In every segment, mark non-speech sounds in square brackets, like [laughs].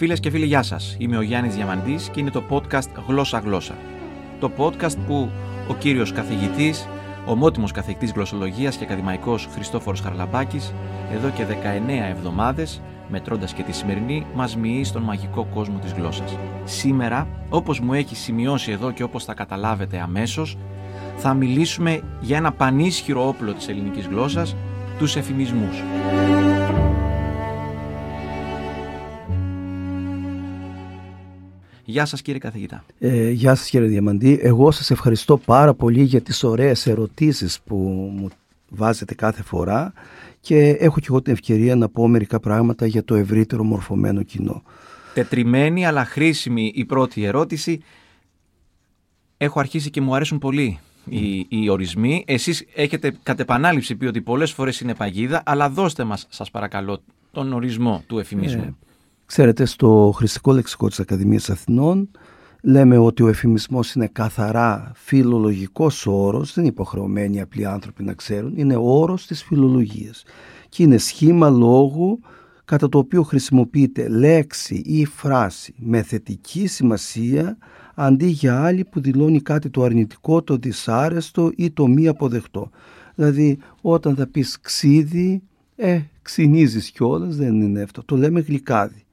Φίλες και φίλοι, γεια σας. Είμαι ο Γιάννης Διαμαντής και είναι το podcast Γλώσσα Γλώσσα. Το podcast που ο κύριος καθηγητής, ομότιμος καθηγητής γλωσσολογίας και ακαδημαϊκός Χριστόφορος Χαρλαμπάκη, εδώ και 19 εβδομάδες, μετρώντας και τη σημερινή, μας μοιεί στον μαγικό κόσμο της γλώσσας. Σήμερα, όπως μου έχει σημειώσει εδώ και όπως θα καταλάβετε αμέσως, θα μιλήσουμε για ένα πανίσχυρο όπλο της ελληνικής γλώσσας, τους εφημισμούς. Γεια σας κύριε καθηγητά. Ε, γεια σας κύριε Διαμαντή. Εγώ σας ευχαριστώ πάρα πολύ για τις ωραίες ερωτήσεις που μου βάζετε κάθε φορά και έχω και εγώ την ευκαιρία να πω μερικά πράγματα για το ευρύτερο μορφωμένο κοινό. Τετριμένη αλλά χρήσιμη η πρώτη ερώτηση. Έχω αρχίσει και μου αρέσουν πολύ οι, οι ορισμοί. Εσείς έχετε κατ' επανάληψη πει ότι πολλές φορές είναι παγίδα, αλλά δώστε μας σας παρακαλώ τον ορισμό του εφημισμού. Ε, ξέρετε, στο χρηστικό λεξικό της Ακαδημίας Αθηνών λέμε ότι ο εφημισμός είναι καθαρά φιλολογικός όρος, δεν είναι υποχρεωμένοι απλοί άνθρωποι να ξέρουν, είναι όρος της φιλολογίας και είναι σχήμα λόγου κατά το οποίο χρησιμοποιείται λέξη ή φράση με θετική σημασία αντί για άλλη που δηλώνει κάτι το αρνητικό, το δυσάρεστο ή το μη αποδεκτό. Δηλαδή όταν θα πεις ξύδι, ε, ξυνίζεις κιόλας, δεν είναι αυτό. Το λέμε γλυκάδι.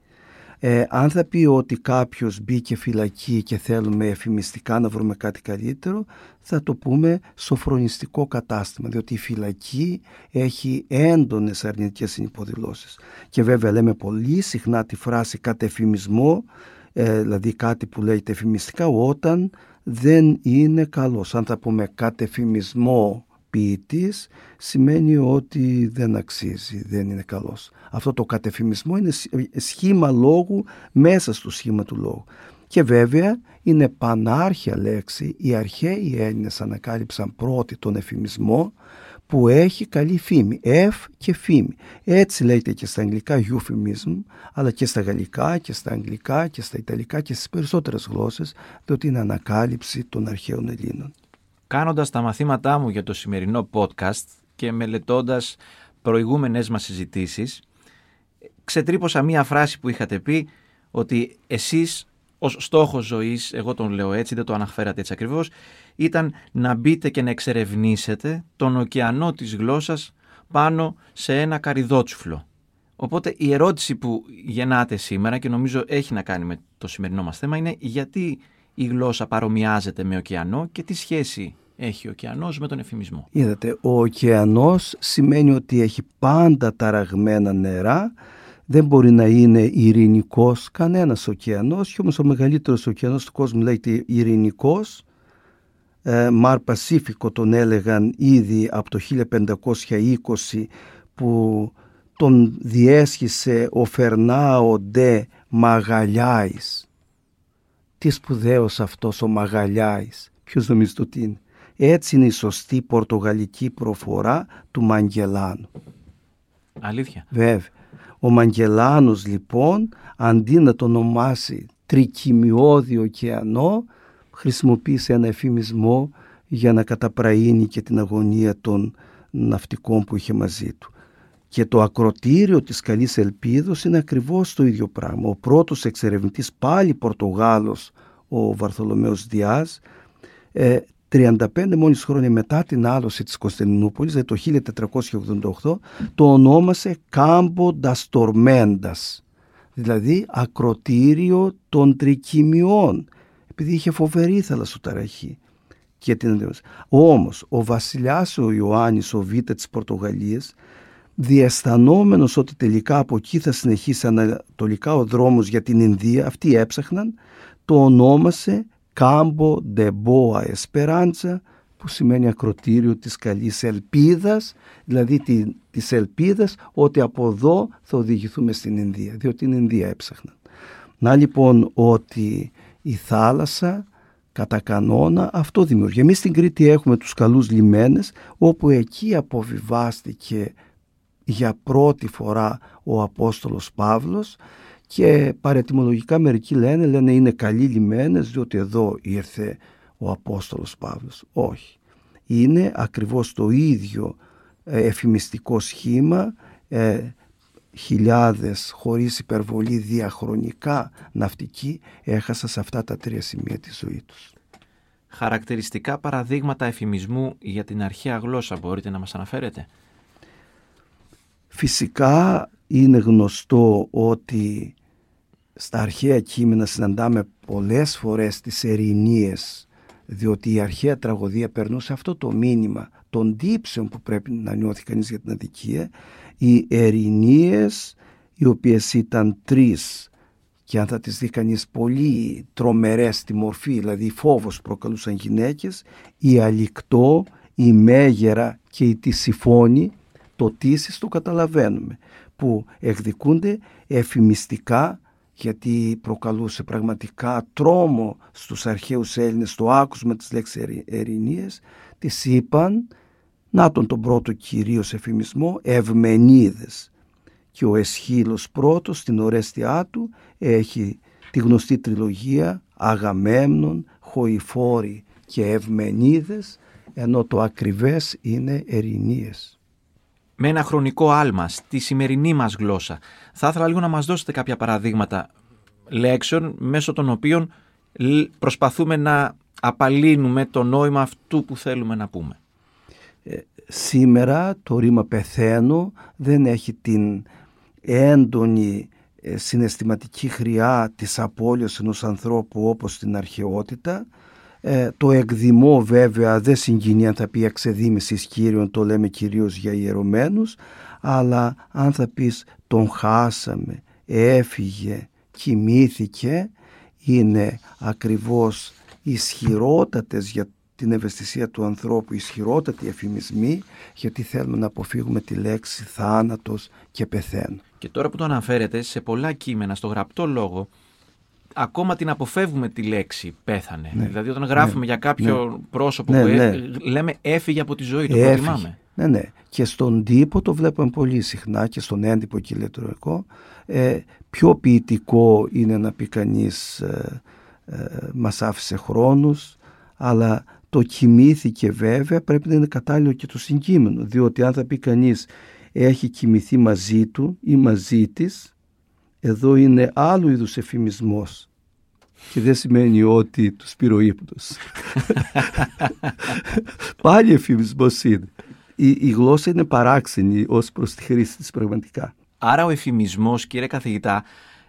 Ε, αν θα πει ότι κάποιος μπήκε φυλακή και θέλουμε εφημιστικά να βρούμε κάτι καλύτερο, θα το πούμε σοφρονιστικό κατάστημα, διότι η φυλακή έχει έντονες αρνητικές συνυποδηλώσεις. Και βέβαια λέμε πολύ συχνά τη φράση κατεφημισμό, ε, δηλαδή κάτι που λέγεται εφημιστικά όταν δεν είναι καλός. Αν θα πούμε κατεφημισμό ποιητής σημαίνει ότι δεν αξίζει, δεν είναι καλός. Αυτό το κατεφημισμό είναι σχήμα λόγου μέσα στο σχήμα του λόγου. Και βέβαια είναι πανάρχια λέξη, οι αρχαίοι Έλληνες ανακάλυψαν πρώτοι τον εφημισμό που έχει καλή φήμη, εφ και φήμη. Έτσι λέγεται και στα αγγλικά euphemism, αλλά και στα γαλλικά και στα αγγλικά και στα ιταλικά και στις περισσότερες γλώσσες, διότι είναι ανακάλυψη των αρχαίων Ελλήνων. Κάνοντας τα μαθήματά μου για το σημερινό podcast και μελετώντας προηγούμενες μας συζητήσεις, ξετρύπωσα μία φράση που είχατε πει ότι εσείς ως στόχος ζωής, εγώ τον λέω έτσι, δεν το αναφέρατε έτσι ακριβώς, ήταν να μπείτε και να εξερευνήσετε τον ωκεανό της γλώσσας πάνω σε ένα καριδότσουφλο. Οπότε η ερώτηση που γεννάτε σήμερα και νομίζω έχει να κάνει με το σημερινό μας θέμα είναι γιατί η γλώσσα παρομοιάζεται με ωκεανό και τι σχέση έχει ο ωκεανός με τον εφημισμό. Είδατε, ο ωκεανός σημαίνει ότι έχει πάντα ταραγμένα νερά δεν μπορεί να είναι ειρηνικός κανένας ωκεανός και όμως ο μεγαλύτερος ωκεανός του κόσμου λέγεται ειρηνικός ε, Μαρ Πασίφικο τον έλεγαν ήδη από το 1520 που τον διέσχισε ο Φερνάο Ντε Μαγκαλιάες. Τι σπουδαίος αυτός ο Μαγαλιάης. Ποιος νομίζετε ότι είναι; Έτσι είναι η σωστή πορτογαλική προφορά του Μαγγελάνου. Αλήθεια. Βέβαια. Ο Μαγγελάνος λοιπόν αντί να το ονομάσει τρικυμιώδη ωκεανό χρησιμοποίησε ένα εφημισμό για να καταπραίνει και την αγωνία των ναυτικών που είχε μαζί του. Και το ακροτήριο της καλής ελπίδος είναι ακριβώς το ίδιο πράγμα. Ο πρώτος εξερευνητής πάλι Πορτογάλος, ο Βαρθολομέος Διάς, 35 μόλις χρόνια μετά την άλωση της Κωνσταντινούπολης, δηλαδή το 1488, το ονόμασε Κάμπο Νταστορμέντας, δηλαδή ακροτήριο των τρικυμιών, επειδή είχε φοβερή θαλασσοταραχή. Και την Όμως ο βασιλιάς ο Ιωάννης ο Β της Πορτογαλίας διαισθανόμενος ότι τελικά από εκεί θα συνεχίσει ανατολικά ο δρόμος για την Ινδία, αυτοί έψαχναν, το ονόμασε Κάμπο de Boa Esperanza που σημαίνει ακροτήριο της καλής ελπίδας, δηλαδή τη, της ελπίδας ότι από εδώ θα οδηγηθούμε στην Ινδία, διότι την Ινδία έψαχναν. Να λοιπόν ότι η θάλασσα κατά κανόνα αυτό δημιουργεί. Εμείς στην Κρήτη έχουμε τους καλούς λιμένες όπου εκεί αποβιβάστηκε για πρώτη φορά ο Απόστολος Παύλος και παρετιμολογικά μερικοί λένε, λένε είναι καλοί λιμένες διότι εδώ ήρθε ο Απόστολος Παύλος. Όχι. Είναι ακριβώς το ίδιο ε, εφημιστικό σχήμα ε, χιλιάδες χωρίς υπερβολή διαχρονικά ναυτικοί έχασαν σε αυτά τα τρία σημεία τη ζωή τους. Χαρακτηριστικά παραδείγματα εφημισμού για την αρχαία γλώσσα μπορείτε να μας αναφέρετε; Φυσικά είναι γνωστό ότι στα αρχαία κείμενα συναντάμε πολλές φορές τις ερηνίες διότι η αρχαία τραγωδία περνούσε αυτό το μήνυμα των τύψεων που πρέπει να νιώθει κανείς για την αδικία οι ερηνίες οι οποίες ήταν τρεις και αν θα τις δει κανείς πολύ τρομερές στη μορφή δηλαδή φόβος προκαλούσαν γυναίκες η αλικτό, η μέγερα και η τυσιφώνη το τύσις το καταλαβαίνουμε που εκδικούνται εφημιστικά γιατί προκαλούσε πραγματικά τρόμο στους αρχαίους Έλληνες το άκουσμα της λέξης ερηνίες της είπαν να τον τον πρώτο κυρίως εφημισμό ευμενίδες και ο Εσχύλος πρώτος στην ορέστιά του έχει τη γνωστή τριλογία Αγαμέμνων, Χοηφόροι και Ευμενίδες ενώ το ακριβές είναι Ερηνίες με ένα χρονικό άλμα στη σημερινή μας γλώσσα. Θα ήθελα λίγο να μας δώσετε κάποια παραδείγματα λέξεων μέσω των οποίων προσπαθούμε να απαλύνουμε το νόημα αυτού που θέλουμε να πούμε. Ε, σήμερα το ρήμα πεθαίνω δεν έχει την έντονη ε, συναισθηματική χρειά της απώλειας ενός ανθρώπου όπως στην αρχαιότητα ε, το εκδημό βέβαια δεν συγκινεί αν θα πει εξεδίμησης Κύριον, το λέμε κυρίως για ιερωμένους, αλλά αν θα πεις τον χάσαμε, έφυγε, κοιμήθηκε, είναι ακριβώς ισχυρότατες για την ευαισθησία του ανθρώπου, ισχυρότατοι εφημισμοί, γιατί θέλουμε να αποφύγουμε τη λέξη θάνατος και πεθαίνω. Και τώρα που το αναφέρετε, σε πολλά κείμενα, στο γραπτό λόγο, ακόμα την αποφεύγουμε τη λέξη πέθανε. Ναι. Δηλαδή όταν γράφουμε ναι. για κάποιο ναι. πρόσωπο που λέμε έφυγε από τη ζωή, το προτιμάμε. Ναι, ναι. Και στον τύπο το βλέπουμε πολύ συχνά και στον έντυπο και ηλεκτρονικό. Ε, πιο ποιητικό είναι να πει κανείς ε, ε, μας άφησε χρόνους, αλλά το κοιμήθηκε βέβαια πρέπει να είναι κατάλληλο και το συγκείμενο, διότι αν θα πει κανείς έχει κοιμηθεί μαζί του ή μαζί της, εδώ είναι άλλου είδους εφημισμός και δεν σημαίνει ότι τους πήρε ο ύπνος. [laughs] Πάλι εφημισμός είναι. Η, η γλώσσα είναι παράξενη ως προς τη χρήση της πραγματικά. Άρα ο εφημισμός, κύριε καθηγητά,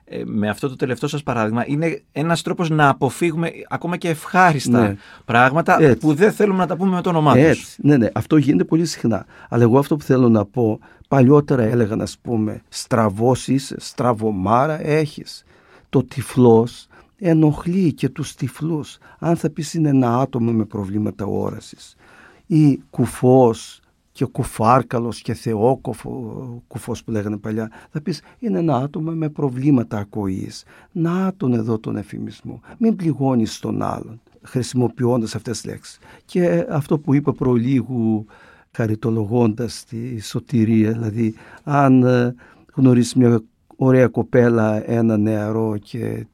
ε, με αυτό το τελευταίο σας παράδειγμα, είναι ένας τρόπος να αποφύγουμε ακόμα και ευχάριστα ναι. πράγματα που δεν θέλουμε να τα πούμε με το όνομά τους. Έτσι. Ναι, ναι, αυτό γίνεται πολύ συχνά. Αλλά εγώ αυτό που θέλω να πω, παλιότερα έλεγα να πούμε στραβός είσαι, στραβομάρα έχεις. Το τυφλός ενοχλεί και τους τυφλούς. Αν θα πεις είναι ένα άτομο με προβλήματα όρασης ή κουφός και κουφάρκαλος και θεόκοφο, κουφός που λέγανε παλιά, θα πεις είναι ένα άτομο με προβλήματα ακοής. Να τον εδώ τον εφημισμό. Μην πληγώνεις τον άλλον χρησιμοποιώντας αυτές τις λέξεις. Και αυτό που είπα προλίγου χαριτολογώντας τη σωτηρία, δηλαδή αν ε, γνωρίσει μια ωραία κοπέλα ένα νεαρό και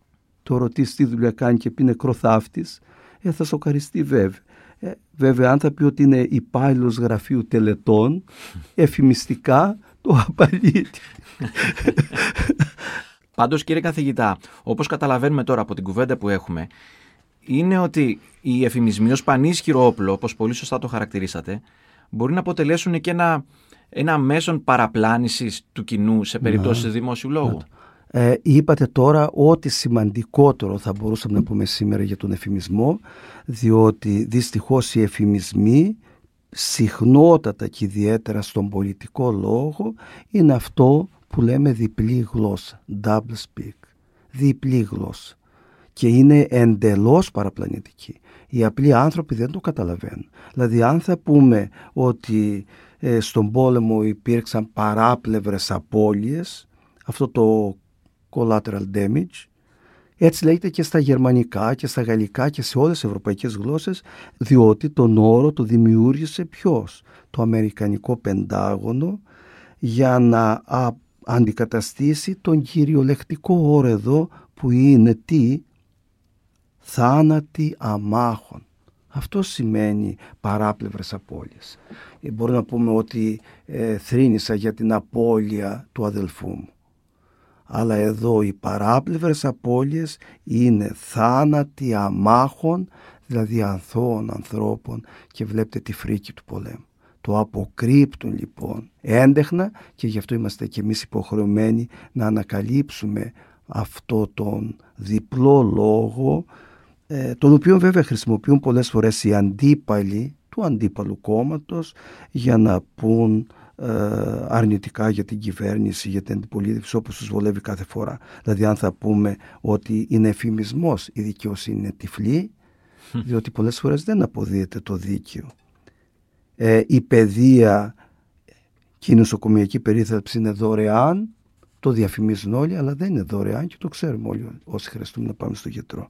το ρωτήσει τι δουλειά κάνει και πει νεκροθάφτης, ε, θα σοκαριστεί βέβαια. Ε, βέβαια, αν θα πει ότι είναι υπάλληλος γραφείου τελετών, εφημιστικά το απαλείται. Πάντως κύριε καθηγητά, όπως καταλαβαίνουμε τώρα από την κουβέντα που έχουμε, είναι ότι οι εφημισμοί ως πανίσχυρο όπλο, όπως πολύ σωστά το χαρακτηρίσατε, μπορεί να αποτελέσουν και ένα, ένα μέσον παραπλάνησης του κοινού σε περίπτωση δημόσιου λόγου. Ε, είπατε τώρα ότι σημαντικότερο θα μπορούσαμε να πούμε σήμερα για τον εφημισμό διότι δυστυχώς οι εφημισμοί συχνότατα και ιδιαίτερα στον πολιτικό λόγο είναι αυτό που λέμε διπλή γλώσσα, double speak, διπλή γλώσσα και είναι εντελώς παραπλανητική. Οι απλοί άνθρωποι δεν το καταλαβαίνουν. Δηλαδή αν θα πούμε ότι ε, στον πόλεμο υπήρξαν παράπλευρες απώλειες, αυτό το collateral damage. Έτσι λέγεται και στα γερμανικά και στα γαλλικά και σε όλες τις ευρωπαϊκές γλώσσες διότι τον όρο το δημιούργησε ποιος, το Αμερικανικό Πεντάγωνο για να αντικαταστήσει τον κυριολεκτικό όρο εδώ που είναι τι; Θάνατη αμάχων. Αυτό σημαίνει παράπλευρες απώλειες. Ε, μπορούμε να πούμε ότι ε, θρύνησα για την απώλεια του αδελφού μου. Αλλά εδώ οι παράπλευρες απώλειες είναι θάνατοι αμάχων, δηλαδή ανθώων ανθρώπων και βλέπετε τη φρίκη του πολέμου. Το αποκρύπτουν λοιπόν έντεχνα και γι' αυτό είμαστε και εμείς υποχρεωμένοι να ανακαλύψουμε αυτό τον διπλό λόγο ε, τον οποίο βέβαια χρησιμοποιούν πολλές φορές οι αντίπαλοι του αντίπαλου κόμματος για να πούν ε, αρνητικά για την κυβέρνηση, για την αντιπολίτευση όπως τους βολεύει κάθε φορά. Δηλαδή αν θα πούμε ότι είναι εφημισμός η δικαιοσύνη είναι τυφλή διότι πολλές φορές δεν αποδίδεται το δίκαιο. Ε, η παιδεία και η νοσοκομιακή περίθαλψη είναι δωρεάν το διαφημίζουν όλοι αλλά δεν είναι δωρεάν και το ξέρουμε όλοι όσοι χρειαστούμε να πάμε στο γιατρό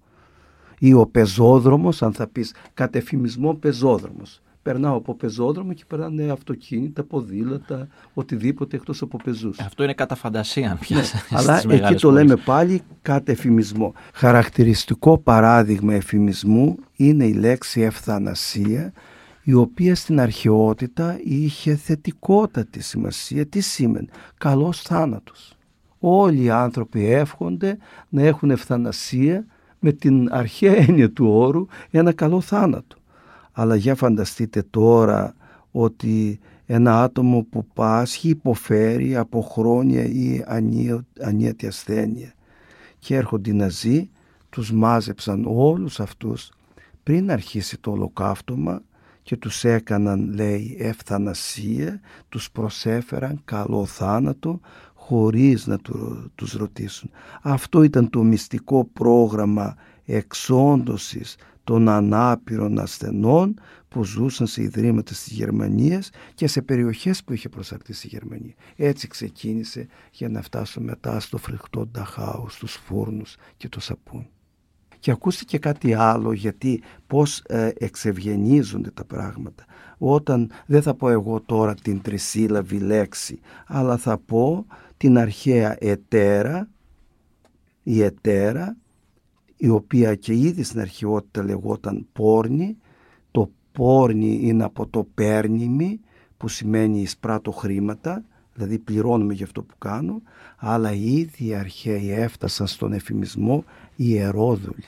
ή ο πεζόδρομος, αν θα πεις κατεφημισμό πεζόδρομος. Περνάω από πεζόδρομο και περνάνε αυτοκίνητα, ποδήλατα, οτιδήποτε εκτός από πεζούς. Αυτό είναι κατά φαντασία πια. Ναι, αλλά εκεί το λέμε πάλι κατεφημισμό. Χαρακτηριστικό παράδειγμα εφημισμού είναι η λέξη ευθανασία η οποία στην αρχαιότητα είχε θετικότατη σημασία. Τι σήμαινε, καλός θάνατος. Όλοι οι άνθρωποι εύχονται να έχουν ευθανασία με την αρχαία έννοια του όρου ένα καλό θάνατο. Αλλά για φανταστείτε τώρα ότι ένα άτομο που πάσχει υποφέρει από χρόνια ή ανίατη ασθένεια και έρχονται οι Ναζί, τους μάζεψαν όλους αυτούς πριν αρχίσει το ολοκαύτωμα και τους έκαναν λέει ευθανασία, τους προσέφεραν καλό θάνατο χωρίς να τους ρωτήσουν. Αυτό ήταν το μυστικό πρόγραμμα εξόντωσης των ανάπηρων ασθενών που ζούσαν σε ιδρύματα της Γερμανίας και σε περιοχές που είχε προσαρτήσει η Γερμανία. Έτσι ξεκίνησε για να φτάσουμε μετά στο φρικτό Νταχάου, στους φούρνους και το σαπούνι. Και ακούστηκε κάτι άλλο γιατί πώς ε, εξευγενίζονται τα πράγματα. Όταν δεν θα πω εγώ τώρα την τρισύλλαβη λέξη αλλά θα πω την αρχαία ετέρα, η ετέρα, η οποία και ήδη στην αρχαιότητα λεγόταν πόρνη, το πόρνη είναι από το πέρνημι που σημαίνει εισπράττω χρήματα, δηλαδή πληρώνουμε για αυτό που κάνω, αλλά ήδη οι αρχαίοι έφτασαν στον εφημισμό ιερόδουλοι.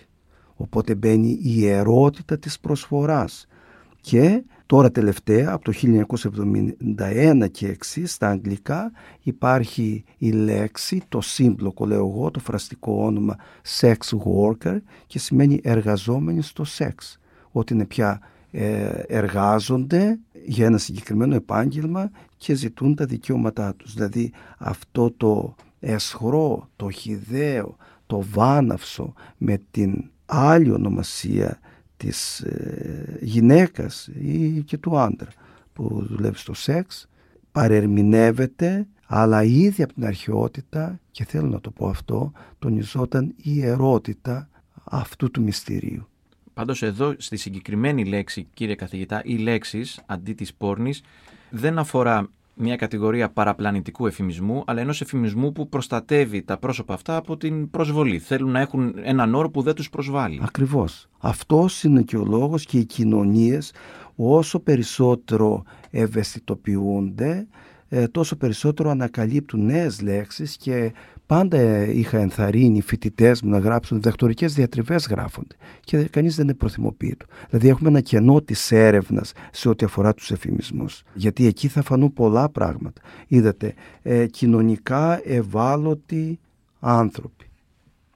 Οπότε μπαίνει η ιερότητα της προσφοράς και Τώρα τελευταία, από το 1971 και εξής, στα αγγλικά υπάρχει η λέξη, το σύμπλοκο λέω εγώ, το φραστικό όνομα sex worker και σημαίνει εργαζόμενοι στο σεξ. Ότι είναι πια ε, εργάζονται για ένα συγκεκριμένο επάγγελμα και ζητούν τα δικαιώματά τους. Δηλαδή αυτό το εσχρό, το χιδαίο, το βάναυσο με την άλλη ονομασία της ε, γυναίκας ή και του άντρα που δουλεύει στο σεξ παρερμηνεύεται αλλά ήδη από την αρχαιότητα και θέλω να το πω αυτό τονιζόταν η ερώτητα αυτού του μυστηρίου. Πάντως εδώ στη συγκεκριμένη λέξη κύριε καθηγητά οι λέξεις αντί της πόρνης δεν αφορά μια κατηγορία παραπλανητικού εφημισμού, αλλά ενός εφημισμού που προστατεύει τα πρόσωπα αυτά από την προσβολή. Θέλουν να έχουν έναν όρο που δεν τους προσβάλλει. Ακριβώς. Αυτός είναι και ο λόγος και οι κοινωνίες όσο περισσότερο ευαισθητοποιούνται, ε, τόσο περισσότερο ανακαλύπτουν νέες λέξεις και πάντα είχα ενθαρρύνει φοιτητές μου να γράψουν διδακτορικές διατριβές γράφονται και κανείς δεν είναι προθυμοποιητό. Δηλαδή έχουμε ένα κενό της έρευνας σε ό,τι αφορά τους εφημισμούς γιατί εκεί θα φανούν πολλά πράγματα. Είδατε, ε, κοινωνικά ευάλωτοι άνθρωποι.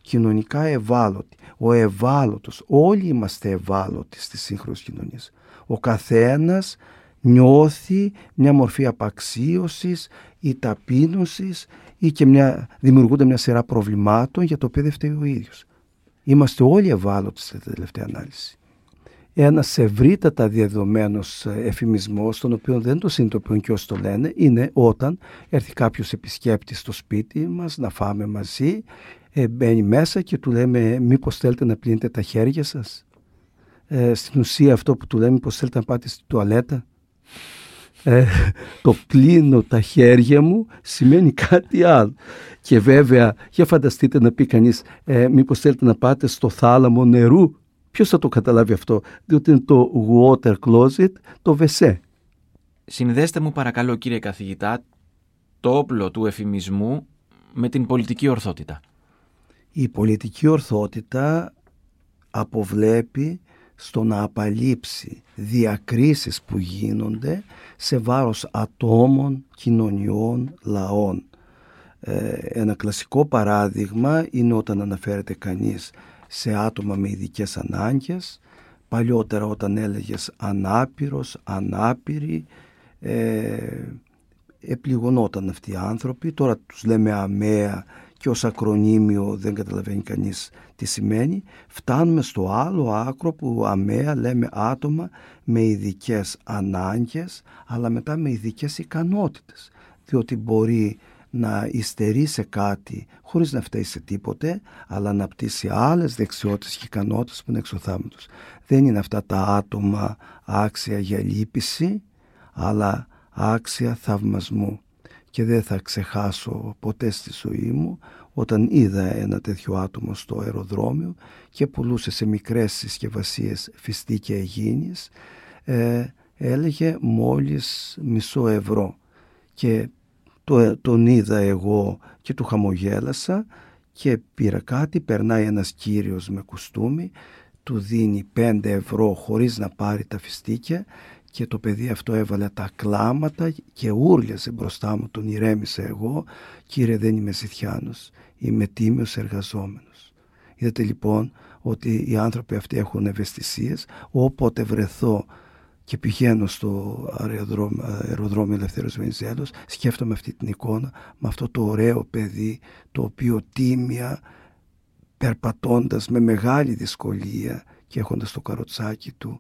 Κοινωνικά ευάλωτοι. Ο ευάλωτος, όλοι είμαστε ευάλωτοι στη σύγχρονη κοινωνία. Ο καθένας νιώθει μια μορφή απαξίωσης ή ταπείνωσης ή και μια, δημιουργούνται μια σειρά προβλημάτων για το οποίο δεν φταίει ο ίδιος. Είμαστε όλοι ευάλωτοι στη τελευταία ανάλυση. Ένας ευρύτατα διαδεδομένος εφημισμός, τον οποίο δεν το συνειδητοποιούν και όσοι το λένε, είναι όταν έρθει κάποιος επισκέπτης στο σπίτι μας να φάμε μαζί, ε, μπαίνει μέσα και του λέμε μήπως θέλετε να πλύνετε τα χέρια σας; Ε, στην ουσία αυτό που του λέμε μήπως θέλετε να πάτε στη τουαλέτα; Ε, το πλύνω τα χέρια μου σημαίνει κάτι άλλο. Και βέβαια, για φανταστείτε να πει κανείς, ε, μήπως θέλετε να πάτε στο θάλαμο νερού Ποιος θα το καταλάβει αυτό, διότι είναι το water closet, το βεσέ. Συνδέστε μου παρακαλώ κύριε καθηγητά το όπλο του εφημισμού με την πολιτική ορθότητα. Η πολιτική ορθότητα αποβλέπει στο να απαλείψει διακρίσεις που γίνονται σε βάρος ατόμων, κοινωνιών, λαών. Ε, ένα κλασικό παράδειγμα είναι όταν αναφέρεται κανείς σε άτομα με ειδικές ανάγκες, παλιότερα όταν έλεγες ανάπηρος, ανάπηροι, ε, επληγωνόταν αυτοί οι άνθρωποι, τώρα τους λέμε αμαία και ως ακρονίμιο δεν καταλαβαίνει κανείς τι σημαίνει, φτάνουμε στο άλλο άκρο που αμαία λέμε άτομα με ειδικές ανάγκες αλλά μετά με ειδικές ικανότητες διότι μπορεί να υστερεί σε κάτι χωρίς να φταίει σε τίποτε αλλά να πτήσει άλλες δεξιότητες και ικανότητες που είναι εξωθάμετος. Δεν είναι αυτά τα άτομα άξια για λύπηση αλλά άξια θαυμασμού και δεν θα ξεχάσω ποτέ στη ζωή μου όταν είδα ένα τέτοιο άτομο στο αεροδρόμιο και πουλούσε σε μικρές συσκευασίες φυστή και αιγίνης ε, έλεγε μόλις μισό ευρώ. Και το, τον είδα εγώ και του χαμογέλασα και πήρα κάτι, περνάει ένας κύριος με κουστούμι του δίνει πέντε ευρώ χωρίς να πάρει τα φιστίκια και το παιδί αυτό έβαλε τα κλάματα και ούρλιασε μπροστά μου, τον ηρέμησα εγώ «Κύριε δεν είμαι ζητιάνος, είμαι τίμιος εργαζόμενος». Είδατε λοιπόν ότι οι άνθρωποι αυτοί έχουν ευαισθησίες, όποτε βρεθώ και πηγαίνω στο αεροδρόμιο, αεροδρόμιο Ελευθέρως Βενιζέλος σκέφτομαι αυτή την εικόνα με αυτό το ωραίο παιδί το οποίο τίμια περπατώντας με μεγάλη δυσκολία και έχοντας το καροτσάκι του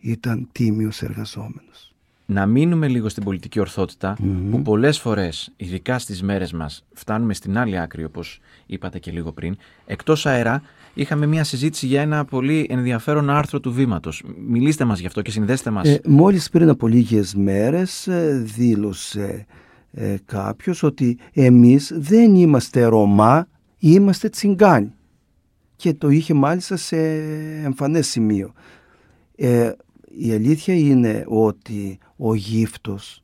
ήταν τίμιος εργαζόμενος. Να μείνουμε λίγο στην πολιτική που πολλές φορές, ειδικά στις μέρες μας, φτάνουμε στην άλλη άκρη όπως είπατε και λίγο πριν. Εκτός αέρα είχαμε μια συζήτηση για ένα πολύ ενδιαφέρον άρθρο του Βήματος. Μιλήστε μας γι' αυτό και συνδέστε μας. Ε, μόλις πριν από λίγες μέρες ε, δήλωσε ε, κάποιος ότι εμείς δεν είμαστε Ρωμά, είμαστε Τσιγκάνοι. Και το είχε μάλιστα σε εμφανές σημείο. Ε, η αλήθεια είναι ότι ο γύφτος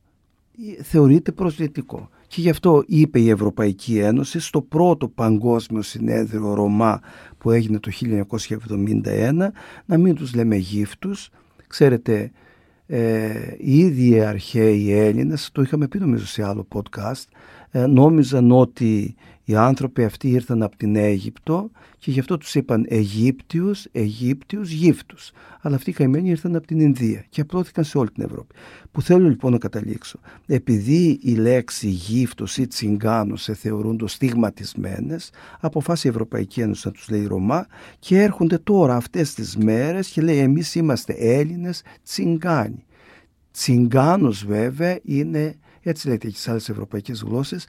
θεωρείται προσβλητικό. Και γι' αυτό είπε η Ευρωπαϊκή Ένωση στο πρώτο παγκόσμιο συνέδριο Ρωμά που έγινε το 1971 να μην τους λέμε γύφτους. Ξέρετε, ε, οι ίδιοι αρχαίοι Έλληνες, το είχαμε πει νομίζω σε άλλο podcast, ε, νόμιζαν ότι οι άνθρωποι αυτοί ήρθαν από την Αίγυπτο και γι' αυτό τους είπαν Αιγύπτιους, Αιγύπτιους, γύφτους. Αλλά αυτοί οι καημένοι ήρθαν από την Ινδία και απλώθηκαν σε όλη την Ευρώπη. Που θέλω λοιπόν να καταλήξω. Επειδή η λέξη γύφτος ή τσιγκάνος σε θεωρούν το στιγματισμένες, αποφάσισε η Ευρωπαϊκή Ένωση να τους λέει Ρωμά και έρχονται τώρα αυτές τις μέρες και λέει εμείς είμαστε Έλληνες τσιγκάνοι. Τσιγκάνος βέβαια είναι έτσι λέτε και σε άλλες ευρωπαϊκές γλώσσες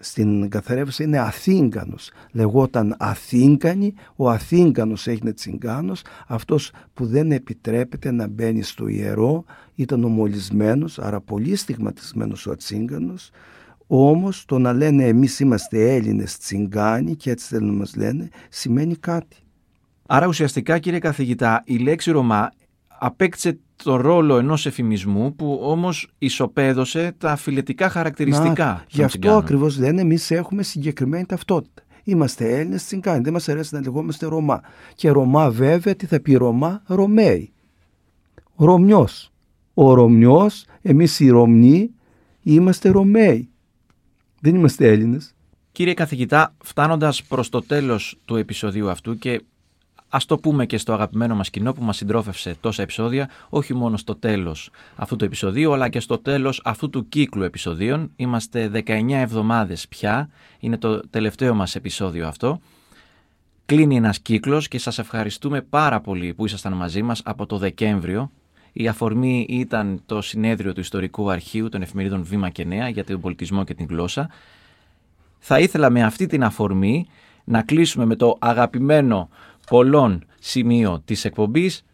στην καθαρεύση είναι Αθήγκανος. Λεγόταν Αθήγκανη, ο Αθήγκανος έγινε Τσιγκάνος, αυτός που δεν επιτρέπεται να μπαίνει στο ιερό, ήταν ομολυσμένος, άρα πολύ στιγματισμένος ο Ατσίγκανος, όμως το να λένε εμείς είμαστε Έλληνες Τσιγκάνοι και έτσι θέλουν να μας λένε, σημαίνει κάτι. Άρα ουσιαστικά κύριε καθηγητά, η λέξη Ρωμά απέκτησε το ρόλο ενός εφημισμού που όμως ισοπαίδωσε τα φιλετικά χαρακτηριστικά. Να, γι' αυτό ακριβώς λένε εμείς έχουμε συγκεκριμένη ταυτότητα. Είμαστε Έλληνες τσιγκάνοι, δεν μας αρέσει να λεγόμαστε Ρωμά. Και Ρωμά βέβαια, τι θα πει Ρωμά, Ρωμαίοι. Ρωμιός. Ο Ρωμιός, εμείς οι Ρωμνοί, είμαστε Ρωμαίοι. Δεν είμαστε Έλληνες. Κύριε καθηγητά, φτάνοντας προς το τέλος του επεισοδίου αυτού και Α το πούμε και στο αγαπημένο μας κοινό που μας συντρόφευσε τόσα επεισόδια, όχι μόνο στο τέλος αυτού του επεισοδίου, αλλά και στο τέλος αυτού του κύκλου επεισοδίων. Είμαστε 19 εβδομάδες πια, είναι το τελευταίο μας επεισόδιο αυτό. Κλείνει ένας κύκλος και σας ευχαριστούμε πάρα πολύ που ήσασταν μαζί μας από το Δεκέμβριο. Η αφορμή ήταν το συνέδριο του Ιστορικού Αρχείου των εφημερίδων Βήμα και Νέα για τον πολιτισμό και την γλώσσα. Θα ήθελα με αυτή την αφορμή να κλείσουμε με το αγαπημένο πολλών σημείο της εκπομπής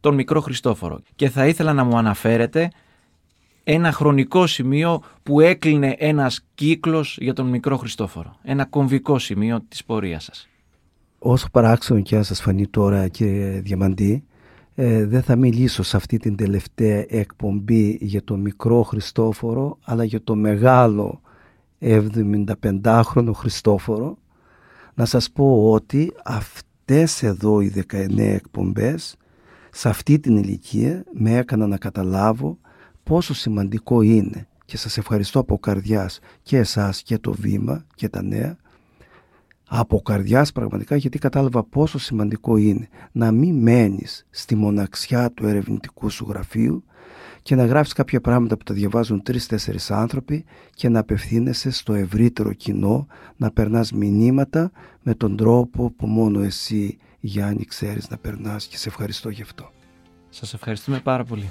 τον μικρό Χριστόφορο. Και θα ήθελα να μου αναφέρετε ένα χρονικό σημείο που έκλεινε ένας κύκλος για τον μικρό Χριστόφορο. Ένα κομβικό σημείο της πορείας σας. όσο παράξενο και αν σας φανεί τώρα κύριε Διαμαντή, ε, δεν θα μιλήσω σε αυτή την τελευταία εκπομπή για το μικρό Χριστόφορο, αλλά για το μεγάλο 75χρονο Χριστόφορο. Να σας πω ότι αυτές εδώ οι 19 εκπομπές, σε αυτή την ηλικία, με έκανα να καταλάβω πόσο σημαντικό είναι. Και σας ευχαριστώ από καρδιάς και εσάς και το βήμα και τα νέα. Από καρδιάς πραγματικά γιατί κατάλαβα πόσο σημαντικό είναι να μην μένεις στη μοναξιά του ερευνητικού σου γραφείου και να γράφεις κάποια πράγματα που τα διαβάζουν τρεις-τέσσερις άνθρωποι και να απευθύνεσαι στο ευρύτερο κοινό, να περνάς μηνύματα με τον τρόπο που μόνο εσύ Γιάννη ξέρεις να περνάς και σε ευχαριστώ γι' αυτό. Σας ευχαριστούμε πάρα πολύ.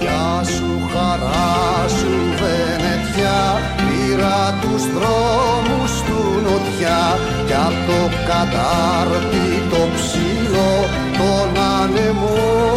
Γεια σου χαρά σου Βενετιά Πήρα τους δρόμους του νοτιά Κι απ' το κατάρτι το ψηλό Τον άνεμο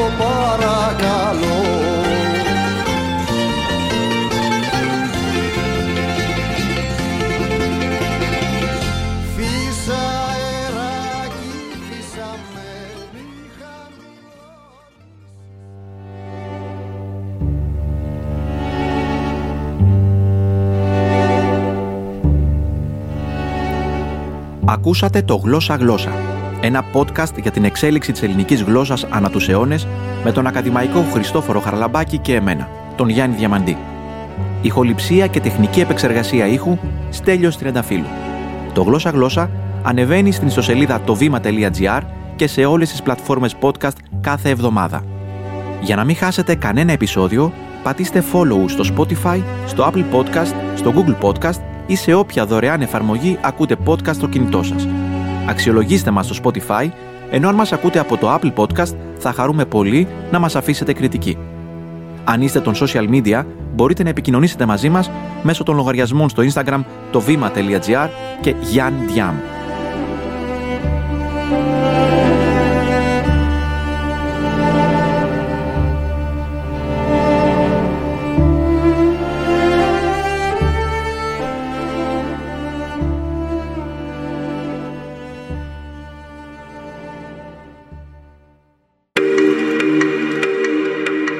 Ακούσατε το Γλώσσα Γλώσσα, ένα podcast για την εξέλιξη της ελληνικής γλώσσας ανά τους αιώνες με τον ακαδημαϊκό Χριστόφορο Χαρλαμπάκη και εμένα, τον Γιάννη Διαμαντή. Ηχοληψία και τεχνική επεξεργασία ήχου Στέλιος Τριανταφύλου. Το Γλώσσα Γλώσσα ανεβαίνει στην ιστοσελίδα τοβήμα.gr και σε όλες τις πλατφόρμες podcast κάθε εβδομάδα. Για να μην χάσετε κανένα επεισόδιο, πατήστε follow στο Spotify, στο Apple Podcast, στο Google Podcast ή σε όποια δωρεάν εφαρμογή ακούτε podcast στο κινητό σας. Αξιολογήστε μας στο Spotify, ενώ αν μας ακούτε από το Apple Podcast θα χαρούμε πολύ να μας αφήσετε κριτική. Αν είστε των social media, μπορείτε να επικοινωνήσετε μαζί μας μέσω των λογαριασμών στο Instagram το βήμα.gr και Diam.